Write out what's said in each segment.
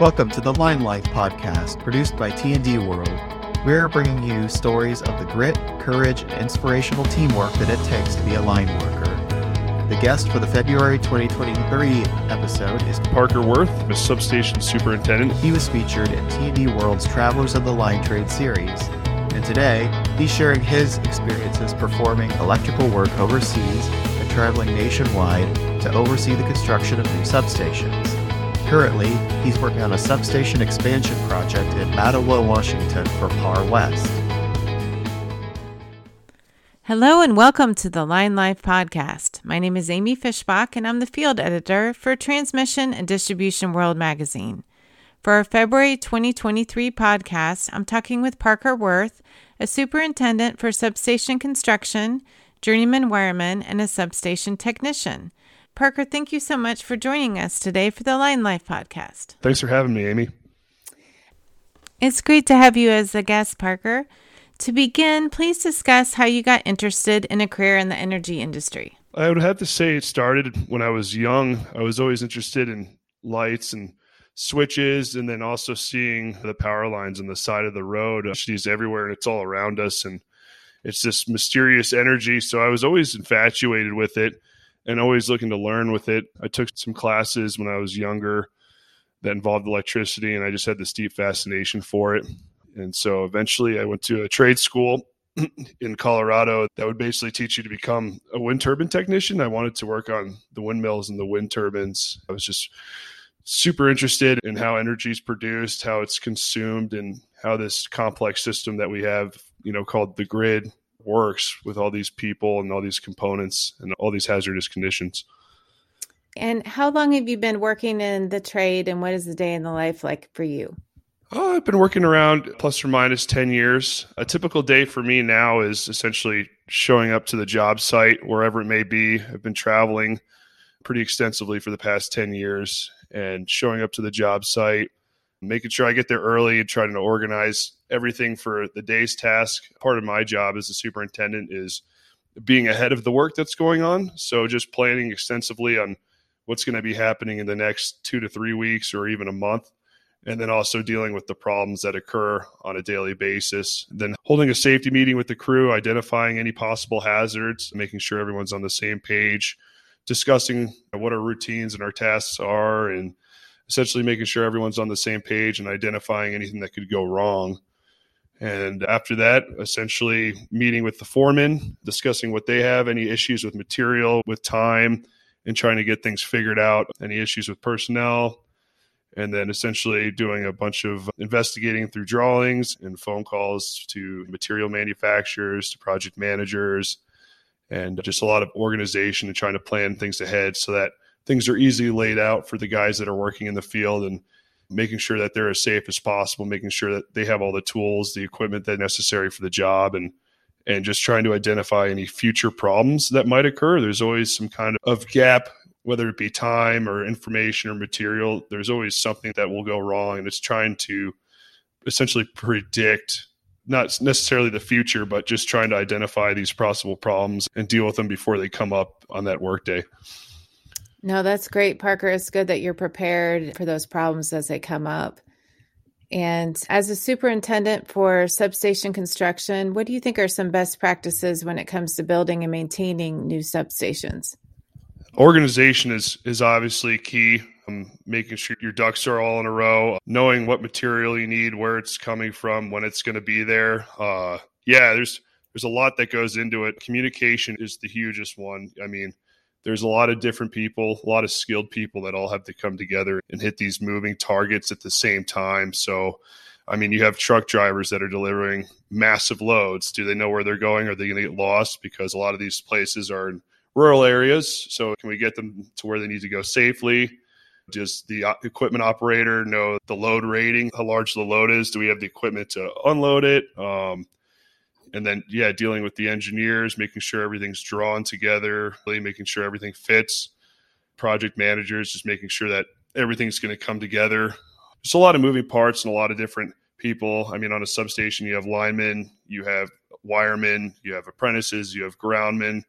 Welcome to the Line Life podcast, produced by T&D World. We're bringing you stories of the grit, courage, and inspirational teamwork that it takes to be a line worker. The guest for the February 2023 episode is Parker Worth, a substation superintendent. He was featured in T&D World's Travelers of the Line Trade series. And today, he's sharing his experiences performing electrical work overseas and traveling nationwide to oversee the construction of new substations. Currently, he's working on a substation expansion project in Mattawa, Washington for Par West. Hello and welcome to the Line Life podcast. My name is Amy Fischbach and I'm the field editor for Transmission and Distribution World magazine. For our February 2023 podcast, I'm talking with Parker Worth, a superintendent for substation construction, journeyman wireman, and a substation technician. Parker, thank you so much for joining us today for the Line Life podcast. Thanks for having me, Amy. It's great to have you as a guest, Parker. To begin, please discuss how you got interested in a career in the energy industry. I would have to say it started when I was young. I was always interested in lights and switches and then also seeing the power lines on the side of the road. She's everywhere and it's all around us and it's this mysterious energy. So I was always infatuated with it and always looking to learn with it. I took some classes when I was younger that involved electricity, and I just had this deep fascination for it. And so eventually I went to a trade school in Colorado that would basically teach you to become a wind turbine technician. I wanted to work on the windmills and the wind turbines. I was just super interested in how energy is produced, how it's consumed, and how this complex system that we have, you know, called the grid works with all these people and all these components and all these hazardous conditions. And how long have you been working in the trade and what is the day in the life like for you? Oh, I've been working around plus or minus 10 years. A typical day for me now is essentially showing up to the job site wherever it may be. I've been traveling pretty extensively for the past 10 years and showing up to the job site, making sure I get there early and trying to organize everything for the day's task. Part of my job as a superintendent is being ahead of the work that's going on. So just planning extensively on what's going to be happening in the next two to three weeks or even a month. And then also dealing with the problems that occur on a daily basis. Then holding a safety meeting with the crew, identifying any possible hazards, making sure everyone's on the same page, discussing what our routines and our tasks are, and essentially making sure everyone's on the same page and identifying anything that could go wrong. And after that, essentially meeting with the foreman, discussing what they have, any issues with material, with time, and trying to get things figured out, any issues with personnel. And then essentially doing a bunch of investigating through drawings and phone calls to material manufacturers, to project managers, and just a lot of organization and trying to plan things ahead so that things are easily laid out for the guys that are working in the field and making sure that they're as safe as possible, making sure that they have all the tools, the equipment that necessary for the job, and and just trying to identify any future problems that might occur. There's always some kind of gap, whether it be time or information or material. There's always something that will go wrong, and it's trying to essentially predict not necessarily the future, but just trying to identify these possible problems and deal with them before they come up on that workday. No, that's great, Parker. It's good that you're prepared for those problems as they come up. And as a superintendent for substation construction, what do you think are some best practices when it comes to building and maintaining new substations? Organization is is obviously key. Um, making sure your ducks are all in a row, knowing what material you need, where it's coming from, when it's going to be there. Uh, yeah, there's there's a lot that goes into it. Communication is the hugest one. I mean, there's a lot of different people, a lot of skilled people that all have to come together and hit these moving targets at the same time. So, I mean, you have truck drivers that are delivering massive loads. Do they know where they're going? Are they going to get lost? Because a lot of these places are in rural areas. So, can we get them to where they need to go safely? Does the equipment operator know the load rating, how large the load is? Do we have the equipment to unload it? Um, and then yeah dealing with the engineers making sure everything's drawn together really making sure everything fits. Project managers just making sure that everything's going to come together. There's a lot of moving parts and a lot of different people. I mean on a substation you have linemen you have wiremen you have apprentices you have groundmen.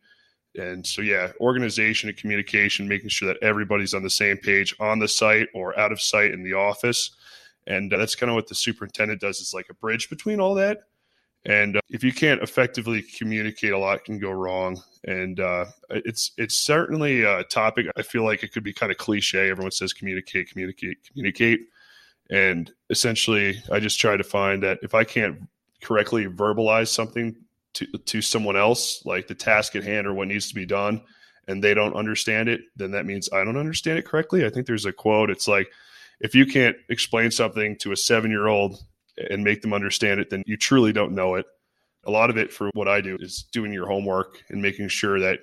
And so yeah organization and communication making sure that everybody's on the same page on the site or out of sight in the office. And uh, that's kind of what the superintendent does. Is like a bridge between all that. And uh, if you can't effectively communicate, a lot can go wrong. And uh, it's it's certainly a topic. I feel like it could be kind of cliche. Everyone says communicate, communicate, communicate. And essentially, I just try to find that if I can't correctly verbalize something to, to someone else, like the task at hand or what needs to be done, and they don't understand it, then that means I don't understand it correctly. I think there's a quote. It's like, if you can't explain something to a seven year old and make them understand it, then you truly don't know it. A lot of it for what I do is doing your homework and making sure that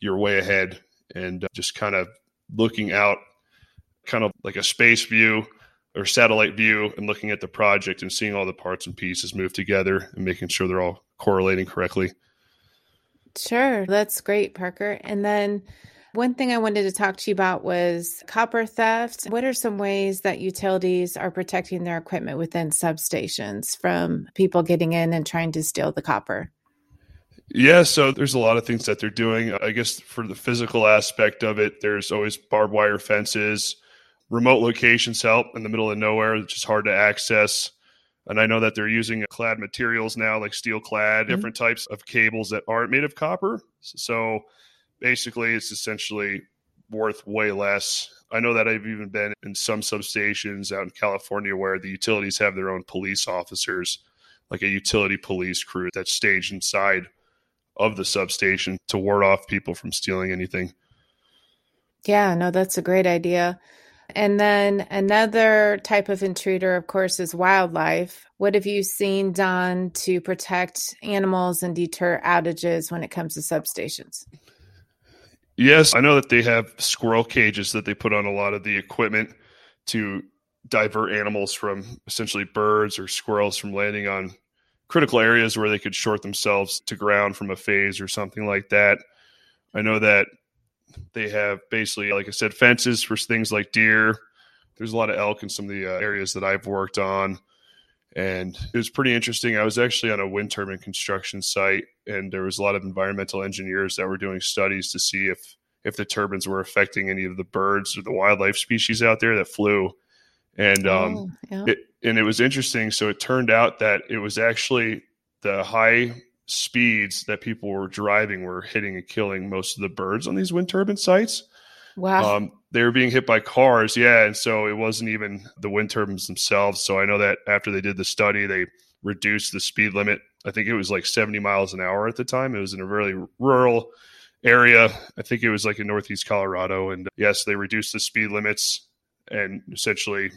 you're way ahead and uh, just kind of looking out, kind of like a space view or satellite view, and looking at the project and seeing all the parts and pieces move together and making sure they're all correlating correctly. Sure. That's great, Parker. And then one thing I wanted to talk to you about was copper theft. What are some ways that utilities are protecting their equipment within substations from people getting in and trying to steal the copper? Yeah, so there's a lot of things that they're doing. I guess for the physical aspect of it, there's always barbed wire fences, remote locations help in the middle of nowhere, which is hard to access. And I know that they're using clad materials now, like steel clad, mm-hmm. different types of cables that aren't made of copper. So basically, it's essentially worth way less. I know that I've even been in some substations out in California where the utilities have their own police officers, like a utility police crew that's staged inside of the substation to ward off people from stealing anything. Yeah, no, that's a great idea. And then another type of intruder, of course, is wildlife. What have you seen done to protect animals and deter outages when it comes to substations? Yes, I know that they have squirrel cages that they put on a lot of the equipment to divert animals from essentially birds or squirrels from landing on critical areas where they could short themselves to ground from a phase or something like that. I know that they have basically, like I said, fences for things like deer. There's a lot of elk in some of the uh, areas that I've worked on. And it was pretty interesting. I was actually on a wind turbine construction site, and there was a lot of environmental engineers that were doing studies to see if if the turbines were affecting any of the birds or the wildlife species out there that flew. And um, oh, yeah. it, and it was interesting. So it turned out that it was actually the high speeds that people were driving were hitting and killing most of the birds on these wind turbine sites. Wow. Um, they were being hit by cars. Yeah. And so it wasn't even the wind turbines themselves. So I know that after they did the study, they reduced the speed limit. I think it was like 70 miles an hour at the time. It was in a really rural area. I think it was like in Northeast Colorado. And uh, yes, they reduced the speed limits and essentially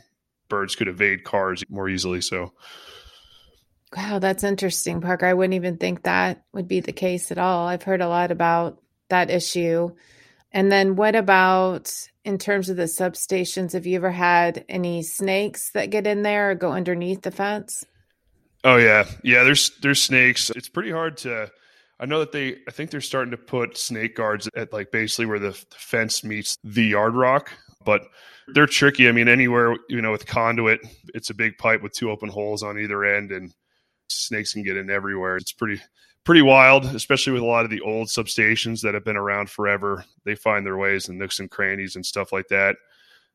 birds could evade cars more easily. So, Wow, that's interesting, Parker. I wouldn't even think that would be the case at all. I've heard a lot about that issue. And then what about in terms of the substations? Have you ever had any snakes that get in there or go underneath the fence? Oh yeah. Yeah, there's there's snakes. It's pretty hard to I know that they I think they're starting to put snake guards at like basically where the, fence meets the yard rock, but they're tricky. I mean, anywhere, you know, with conduit, it's a big pipe with two open holes on either end and snakes can get in everywhere. It's pretty pretty wild, especially with a lot of the old substations that have been around forever. They find their ways in nooks and crannies and stuff like that,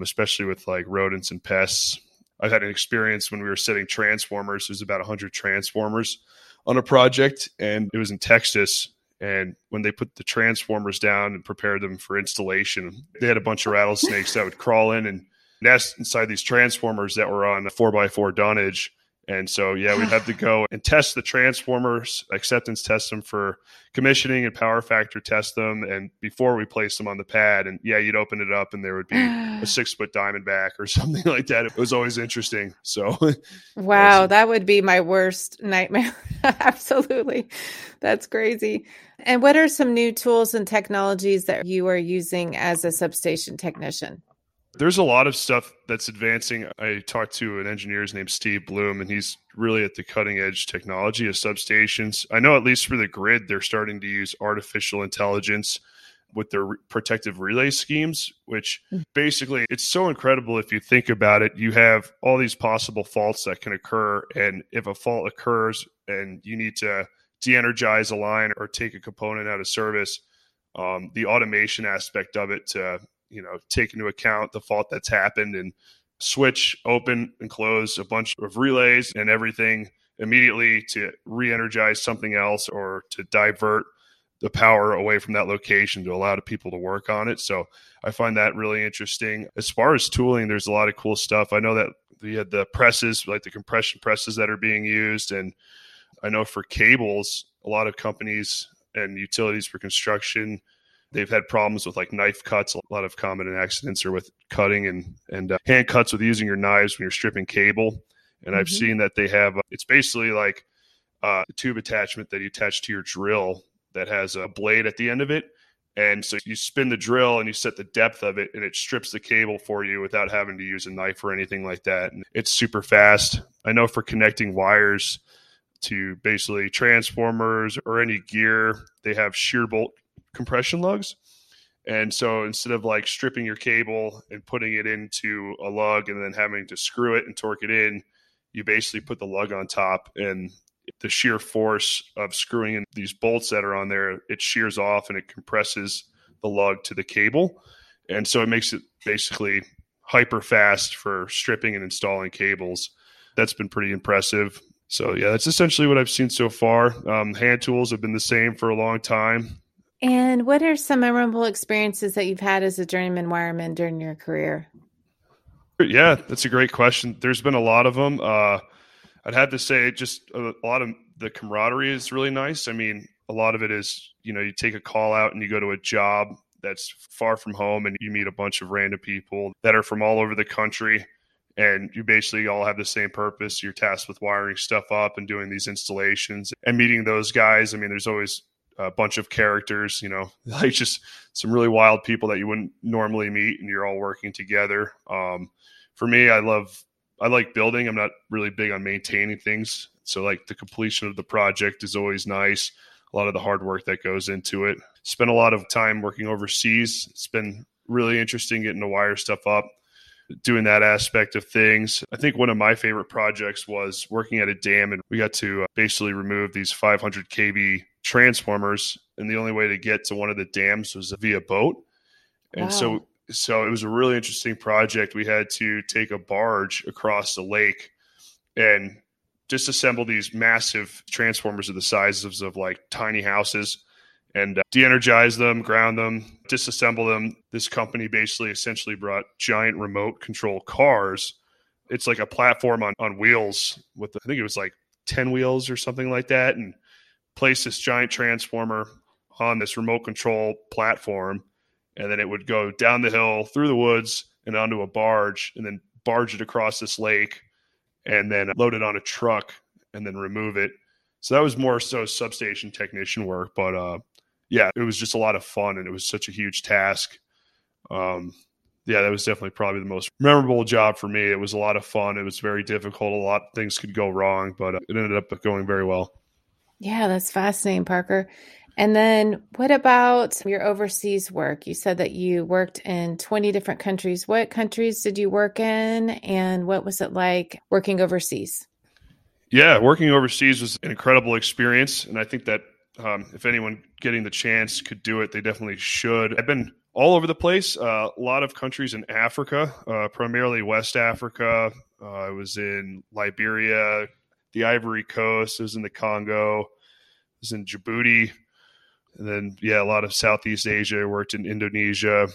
especially with like rodents and pests. I've had an experience when we were setting transformers. There's about 100 transformers on a project, and it was in Texas. And when they put the transformers down and prepared them for installation, they had a bunch of rattlesnakes that would crawl in and nest inside these transformers that were on a four by four dunnage and so, yeah, we'd have to go and test the transformers, acceptance test them for commissioning and power factor test them. And before we place them on the pad, and yeah, you'd open it up and there would be a six foot diamondback or something like that. It was always interesting. So, wow, that would be my worst nightmare. Absolutely. That's crazy. And what are some new tools and technologies that you are using as a substation technician? There's a lot of stuff that's advancing. I talked to an engineer named Steve Bloom, and he's really at the cutting edge technology of substations. I know, at least for the grid, they're starting to use artificial intelligence with their protective relay schemes, which hmm. basically it's so incredible if you think about it. You have all these possible faults that can occur. And if a fault occurs and you need to de energize a line or take a component out of service, um, the automation aspect of it to you know take into account the fault that's happened and switch open and close a bunch of relays and everything immediately to re-energize something else or to divert the power away from that location to allow the people to work on it. So I find that really interesting. As far as tooling, there's a lot of cool stuff. I know that we had uh, the presses, like the compression presses that are being used. And I know for cables, a lot of companies and utilities for construction, they've had problems with like knife cuts. A lot of common accidents are with cutting and, and uh, hand cuts with using your knives when you're stripping cable. And mm-hmm. I've seen that they have, uh, it's basically like uh, a tube attachment that you attach to your drill that has a blade at the end of it. And so you spin the drill and you set the depth of it, and it strips the cable for you without having to use a knife or anything like that. And it's super fast. I know for connecting wires to basically transformers or any gear, they have shear bolt compression lugs. And so instead of like stripping your cable and putting it into a lug and then having to screw it and torque it in, you basically put the lug on top and the sheer force of screwing in these bolts that are on there, it shears off and it compresses the lug to the cable. And so it makes it basically hyper fast for stripping and installing cables. That's been pretty impressive. So, yeah, that's essentially what I've seen so far. Um, hand tools have been the same for a long time. And what are some memorable experiences that you've had as a journeyman wireman during your career? Yeah, that's a great question. There's been a lot of them. Uh, I'd have to say just a, a lot of the camaraderie is really nice. I mean, a lot of it is, you know, you take a call out and you go to a job that's far from home and you meet a bunch of random people that are from all over the country and you basically all have the same purpose. You're tasked with wiring stuff up and doing these installations and meeting those guys. I mean, there's always a bunch of characters, you know, like just some really wild people that you wouldn't normally meet and you're all working together. Um, for me, I love I like building. I'm not really big on maintaining things. So like the completion of the project is always nice. A lot of the hard work that goes into it. Spent a lot of time working overseas. It's been really interesting getting to wire stuff up, doing that aspect of things. I think one of my favorite projects was working at a dam and we got to uh, basically remove these 500 kV transformers and the only way to get to one of the dams was via boat. And wow. so so it was a really interesting project. We had to take a barge across the lake and disassemble these massive transformers of the sizes of like tiny houses and uh, de-energize them, ground them, disassemble them. This company basically essentially brought giant remote control cars. It's like a platform on, on wheels with I think it was like 10 wheels or something like that and place this giant transformer on this remote control platform and then it would go down the hill through the woods and onto a barge and then barge it across this lake and then load it on a truck and then remove it. So that was more so substation technician work but uh yeah it was just a lot of fun and it was such a huge task. Um yeah that was definitely probably the most memorable job for me. It was a lot of fun. It was very difficult. A lot of things could go wrong but it ended up going very well yeah that's fascinating parker and then what about your overseas work? You said that you worked in 20 different countries. What countries did you work in and what was it like working overseas? Yeah, working overseas was an incredible experience. And I think that um, if anyone getting the chance could do it, they definitely should. I've been all over the place, uh, a lot of countries in Africa, uh, primarily West Africa. Uh, I was in Liberia, the Ivory Coast, I was in the Congo, I was in Djibouti, and then yeah, a lot of Southeast Asia. Worked in Indonesia,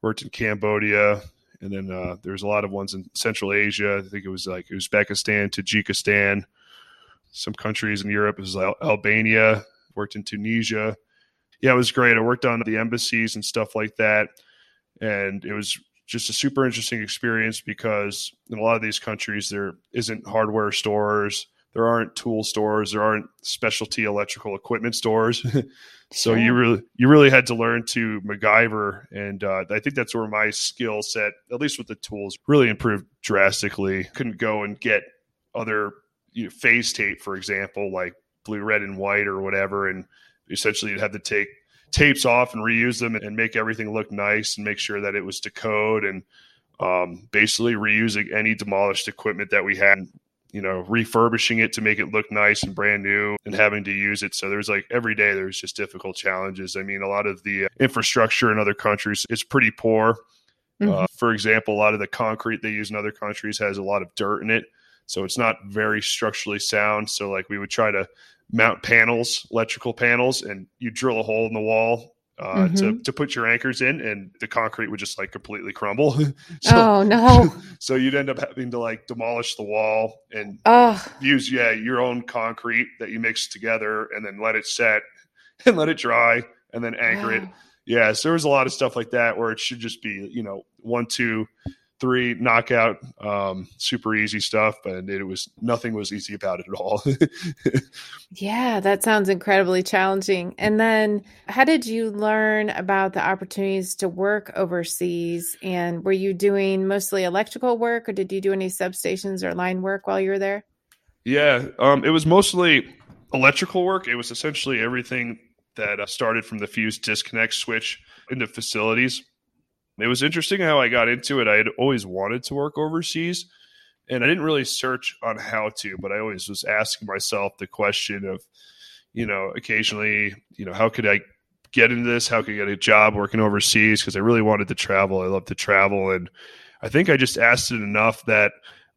worked in Cambodia, and then uh, there's a lot of ones in Central Asia. I think it was like Uzbekistan, Tajikistan, some countries in Europe. It was like Albania. Worked in Tunisia. Yeah, it was great. I worked on the embassies and stuff like that, and it was just a super interesting experience because in a lot of these countries there isn't hardware stores there aren't tool stores there aren't specialty electrical equipment stores so sure. you really you really had to learn to MacGyver, and uh, I think that's where my skill set, at least with the tools, really improved drastically. Couldn't go and get other you know, phase tape, for example, like blue, red, and white or whatever, and essentially you'd have to take tapes off and reuse them and make everything look nice and make sure that it was to code and um, basically reusing any demolished equipment that we had you know, refurbishing it to make it look nice and brand new and having to use it. So there's like every day there's just difficult challenges. I mean, a lot of the uh, infrastructure in other countries is pretty poor. Mm-hmm. Uh, for example, a lot of the concrete they use in other countries has a lot of dirt in it. So it's not very structurally sound. So, like, we would try to mount panels, electrical panels, and you drill a hole in the wall uh, mm-hmm. to, to put your anchors in, and the concrete would just like completely crumble. so, oh no! So you'd end up having to like demolish the wall and use yeah your own concrete that you mix together, and then let it set and let it dry, and then anchor it. Yeah, so there was a lot of stuff like that where it should just be you know one two three knockout, um, super easy stuff, and it was nothing was easy about it at all. yeah, that sounds incredibly challenging. And then, how did you learn about the opportunities to work overseas? And were you doing mostly electrical work, or did you do any substations or line work while you were there? Yeah, um, it was mostly electrical work. It was essentially everything that uh, started from the fuse disconnect switch into facilities it was interesting how I got into it. I had always wanted to work overseas, and I didn't really search on how to, but I always was asking myself the question of, you know, occasionally, you know, how could I get into this? How could I get a job working overseas? Because I really wanted to travel. I love to travel, and I think I just asked it enough that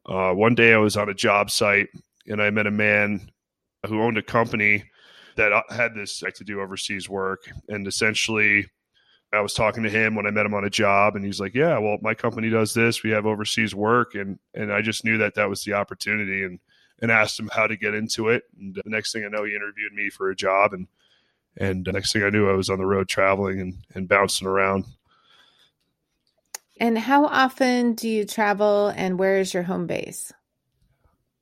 uh, one day I was on a job site and I met a man who owned a company that uh, had this like to do overseas work, and essentially I was talking to him when I met him on a job, and he's like, "Yeah, well, my company does this. We have overseas work," and and I just knew that that was the opportunity, and and asked him how to get into it. And the next thing I know, he interviewed me for a job, and and the next thing I knew, I was on the road traveling and and bouncing around. And how often do you travel, and where is your home base?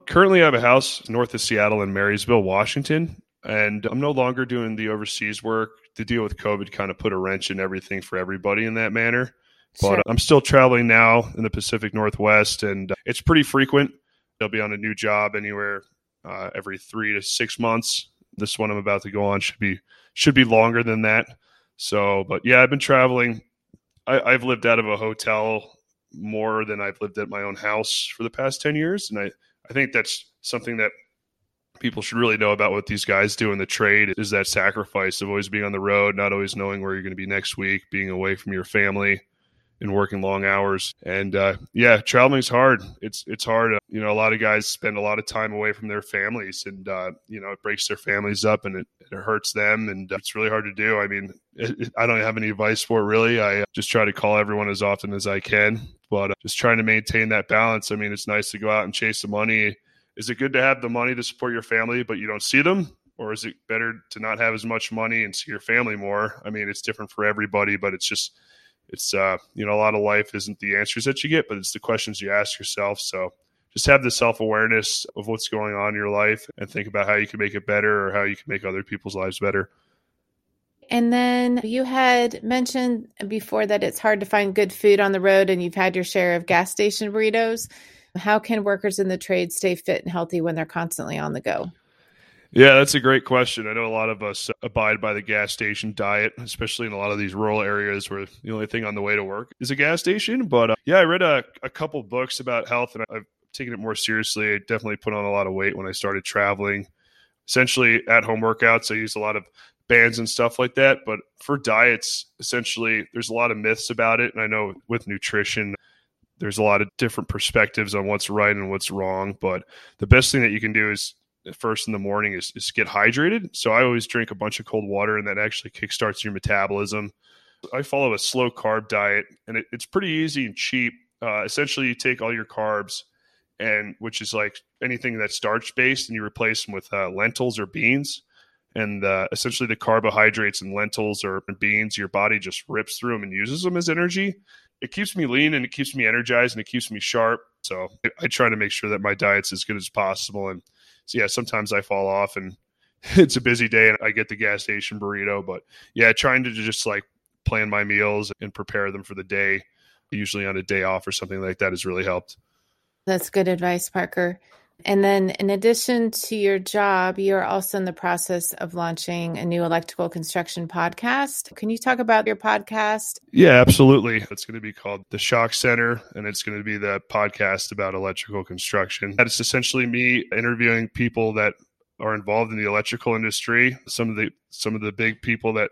Currently, I have a house north of Seattle in Marysville, Washington, and I'm no longer doing the overseas work the deal with COVID kind of put a wrench in everything for everybody in that manner. But sure. I'm still traveling now in the Pacific Northwest, and uh, it's pretty frequent. I'll be on a new job anywhere uh, every three to six months. This one I'm about to go on should be should be longer than that. So, but yeah, I've been traveling. I, I've lived out of a hotel more than I've lived at my own house for the past ten years, and I I think that's something that people should really know about what these guys do in the trade is that sacrifice of always being on the road, not always knowing where you're going to be next week, being away from your family and working long hours. And uh, yeah, traveling's hard. It's it's hard. Uh, you know, a lot of guys spend a lot of time away from their families, and uh, you know, it breaks their families up, and it, it hurts them, and uh, it's really hard to do. I mean, it, it, I don't have any advice for it really. I uh, just try to call everyone as often as I can, but uh, just trying to maintain that balance. I mean, it's nice to go out and chase the money is it good to have the money to support your family, but you don't see them? Or is it better to not have as much money and see your family more? I mean, it's different for everybody, but it's just, it's, uh, you know, a lot of life isn't the answers that you get, but it's the questions you ask yourself. So just have the self awareness of what's going on in your life and think about how you can make it better or how you can make other people's lives better. And then you had mentioned before that it's hard to find good food on the road and you've had your share of gas station burritos. How can workers in the trade stay fit and healthy when they're constantly on the go? Yeah, that's a great question. I know a lot of us abide by the gas station diet, especially in a lot of these rural areas where the only thing on the way to work is a gas station. But uh, yeah, I read a, a couple books about health and I've taken it more seriously. I definitely put on a lot of weight when I started traveling. Essentially, at home workouts, I use a lot of bands and stuff like that. But for diets, essentially, there's a lot of myths about it. And I know with nutrition, there's a lot of different perspectives on what's right and what's wrong. But the best thing that you can do is first in the morning is, is get hydrated. So I always drink a bunch of cold water, and that actually kickstarts your metabolism. I follow a slow carb diet, and it, it's pretty easy and cheap. Uh, essentially, you take all your carbs, and which is like anything that's starch based, and you replace them with uh, lentils or beans. And uh, essentially, the carbohydrates and lentils or beans, your body just rips through them and uses them as energy it keeps me lean and it keeps me energized and it keeps me sharp. So I try to make sure that my diet's as good as possible. And so, yeah, sometimes I fall off and it's a busy day and I get the gas station burrito. But yeah, trying to just like plan my meals and prepare them for the day, usually on a day off or something like that, has really helped. That's good advice, Parker. And then, in addition to your job, you're also in the process of launching a new electrical construction podcast. Can you talk about your podcast? Yeah, absolutely. It's going to be called The Shock Center, and it's going to be the podcast about electrical construction. That is essentially me interviewing people that are involved in the electrical industry. Some of the some of the big people that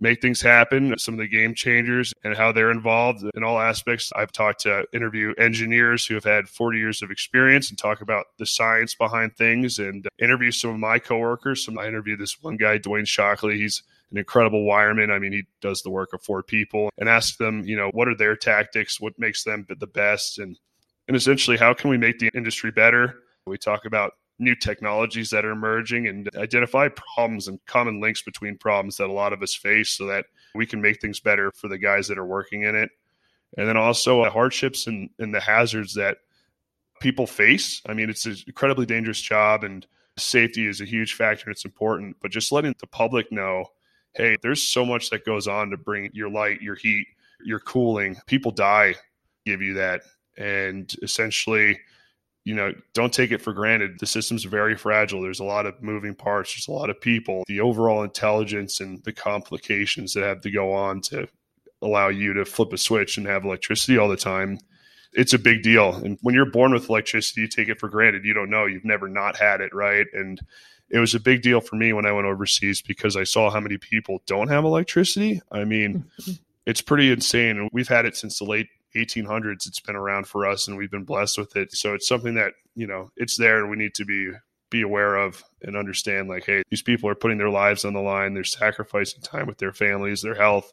make things happen, some of the game changers and how they're involved in all aspects. I've talked to interview engineers who have had 40 years of experience and talk about the science behind things and interview some of my coworkers. So I interviewed this one guy, Dwayne Shockley. He's an incredible wireman. I mean, he does the work of four people and ask them, you know, what are their tactics? What makes them the best? And, and essentially, how can we make the industry better? We talk about new technologies that are emerging and identify problems and common links between problems that a lot of us face so that we can make things better for the guys that are working in it. And then also the hardships and, and the hazards that people face. I mean, it's an incredibly dangerous job and safety is a huge factor it's important, but just letting the public know, hey, there's so much that goes on to bring your light, your heat, your cooling. People die, give you that. And essentially, you know, don't take it for granted. The system's very fragile. There's a lot of moving parts. There's a lot of people. The overall intelligence and the complications that have to go on to allow you to flip a switch and have electricity all the time. It's a big deal. And when you're born with electricity, you take it for granted. You don't know. You've never not had it, right? And it was a big deal for me when I went overseas because I saw how many people don't have electricity. I mean, it's pretty insane. And we've had it since the late 1800s it's been around for us and we've been blessed with it so it's something that you know it's there and we need to be be aware of and understand like hey these people are putting their lives on the line they're sacrificing time with their families their health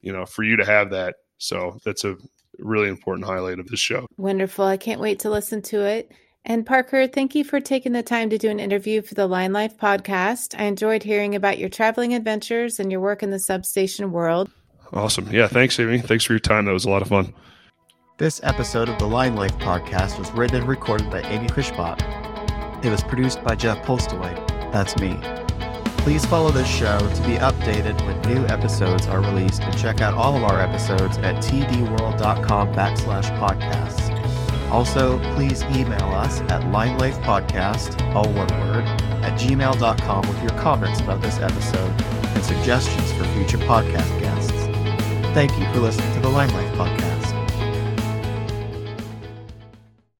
you know for you to have that so that's a really important highlight of this show wonderful i can't wait to listen to it and Parker, thank you for taking the time to do an interview for the Line Life podcast. I enjoyed hearing about your traveling adventures and your work in the substation world. Awesome. Yeah, thanks, Amy. Thanks for your time. That was a lot of fun. This episode of the Line Life podcast was written and recorded by Amy Fischbach. It was produced by Jeff Polstoway. That's me. Please follow this show to be updated when new episodes are released and check out all of our episodes at tdworld.com backslash podcasts. Also, please email us at linelifepodcast, all one word, at gmail.com with your comments about this episode and suggestions for future podcast guests. Thank you for listening to the Line Life podcast.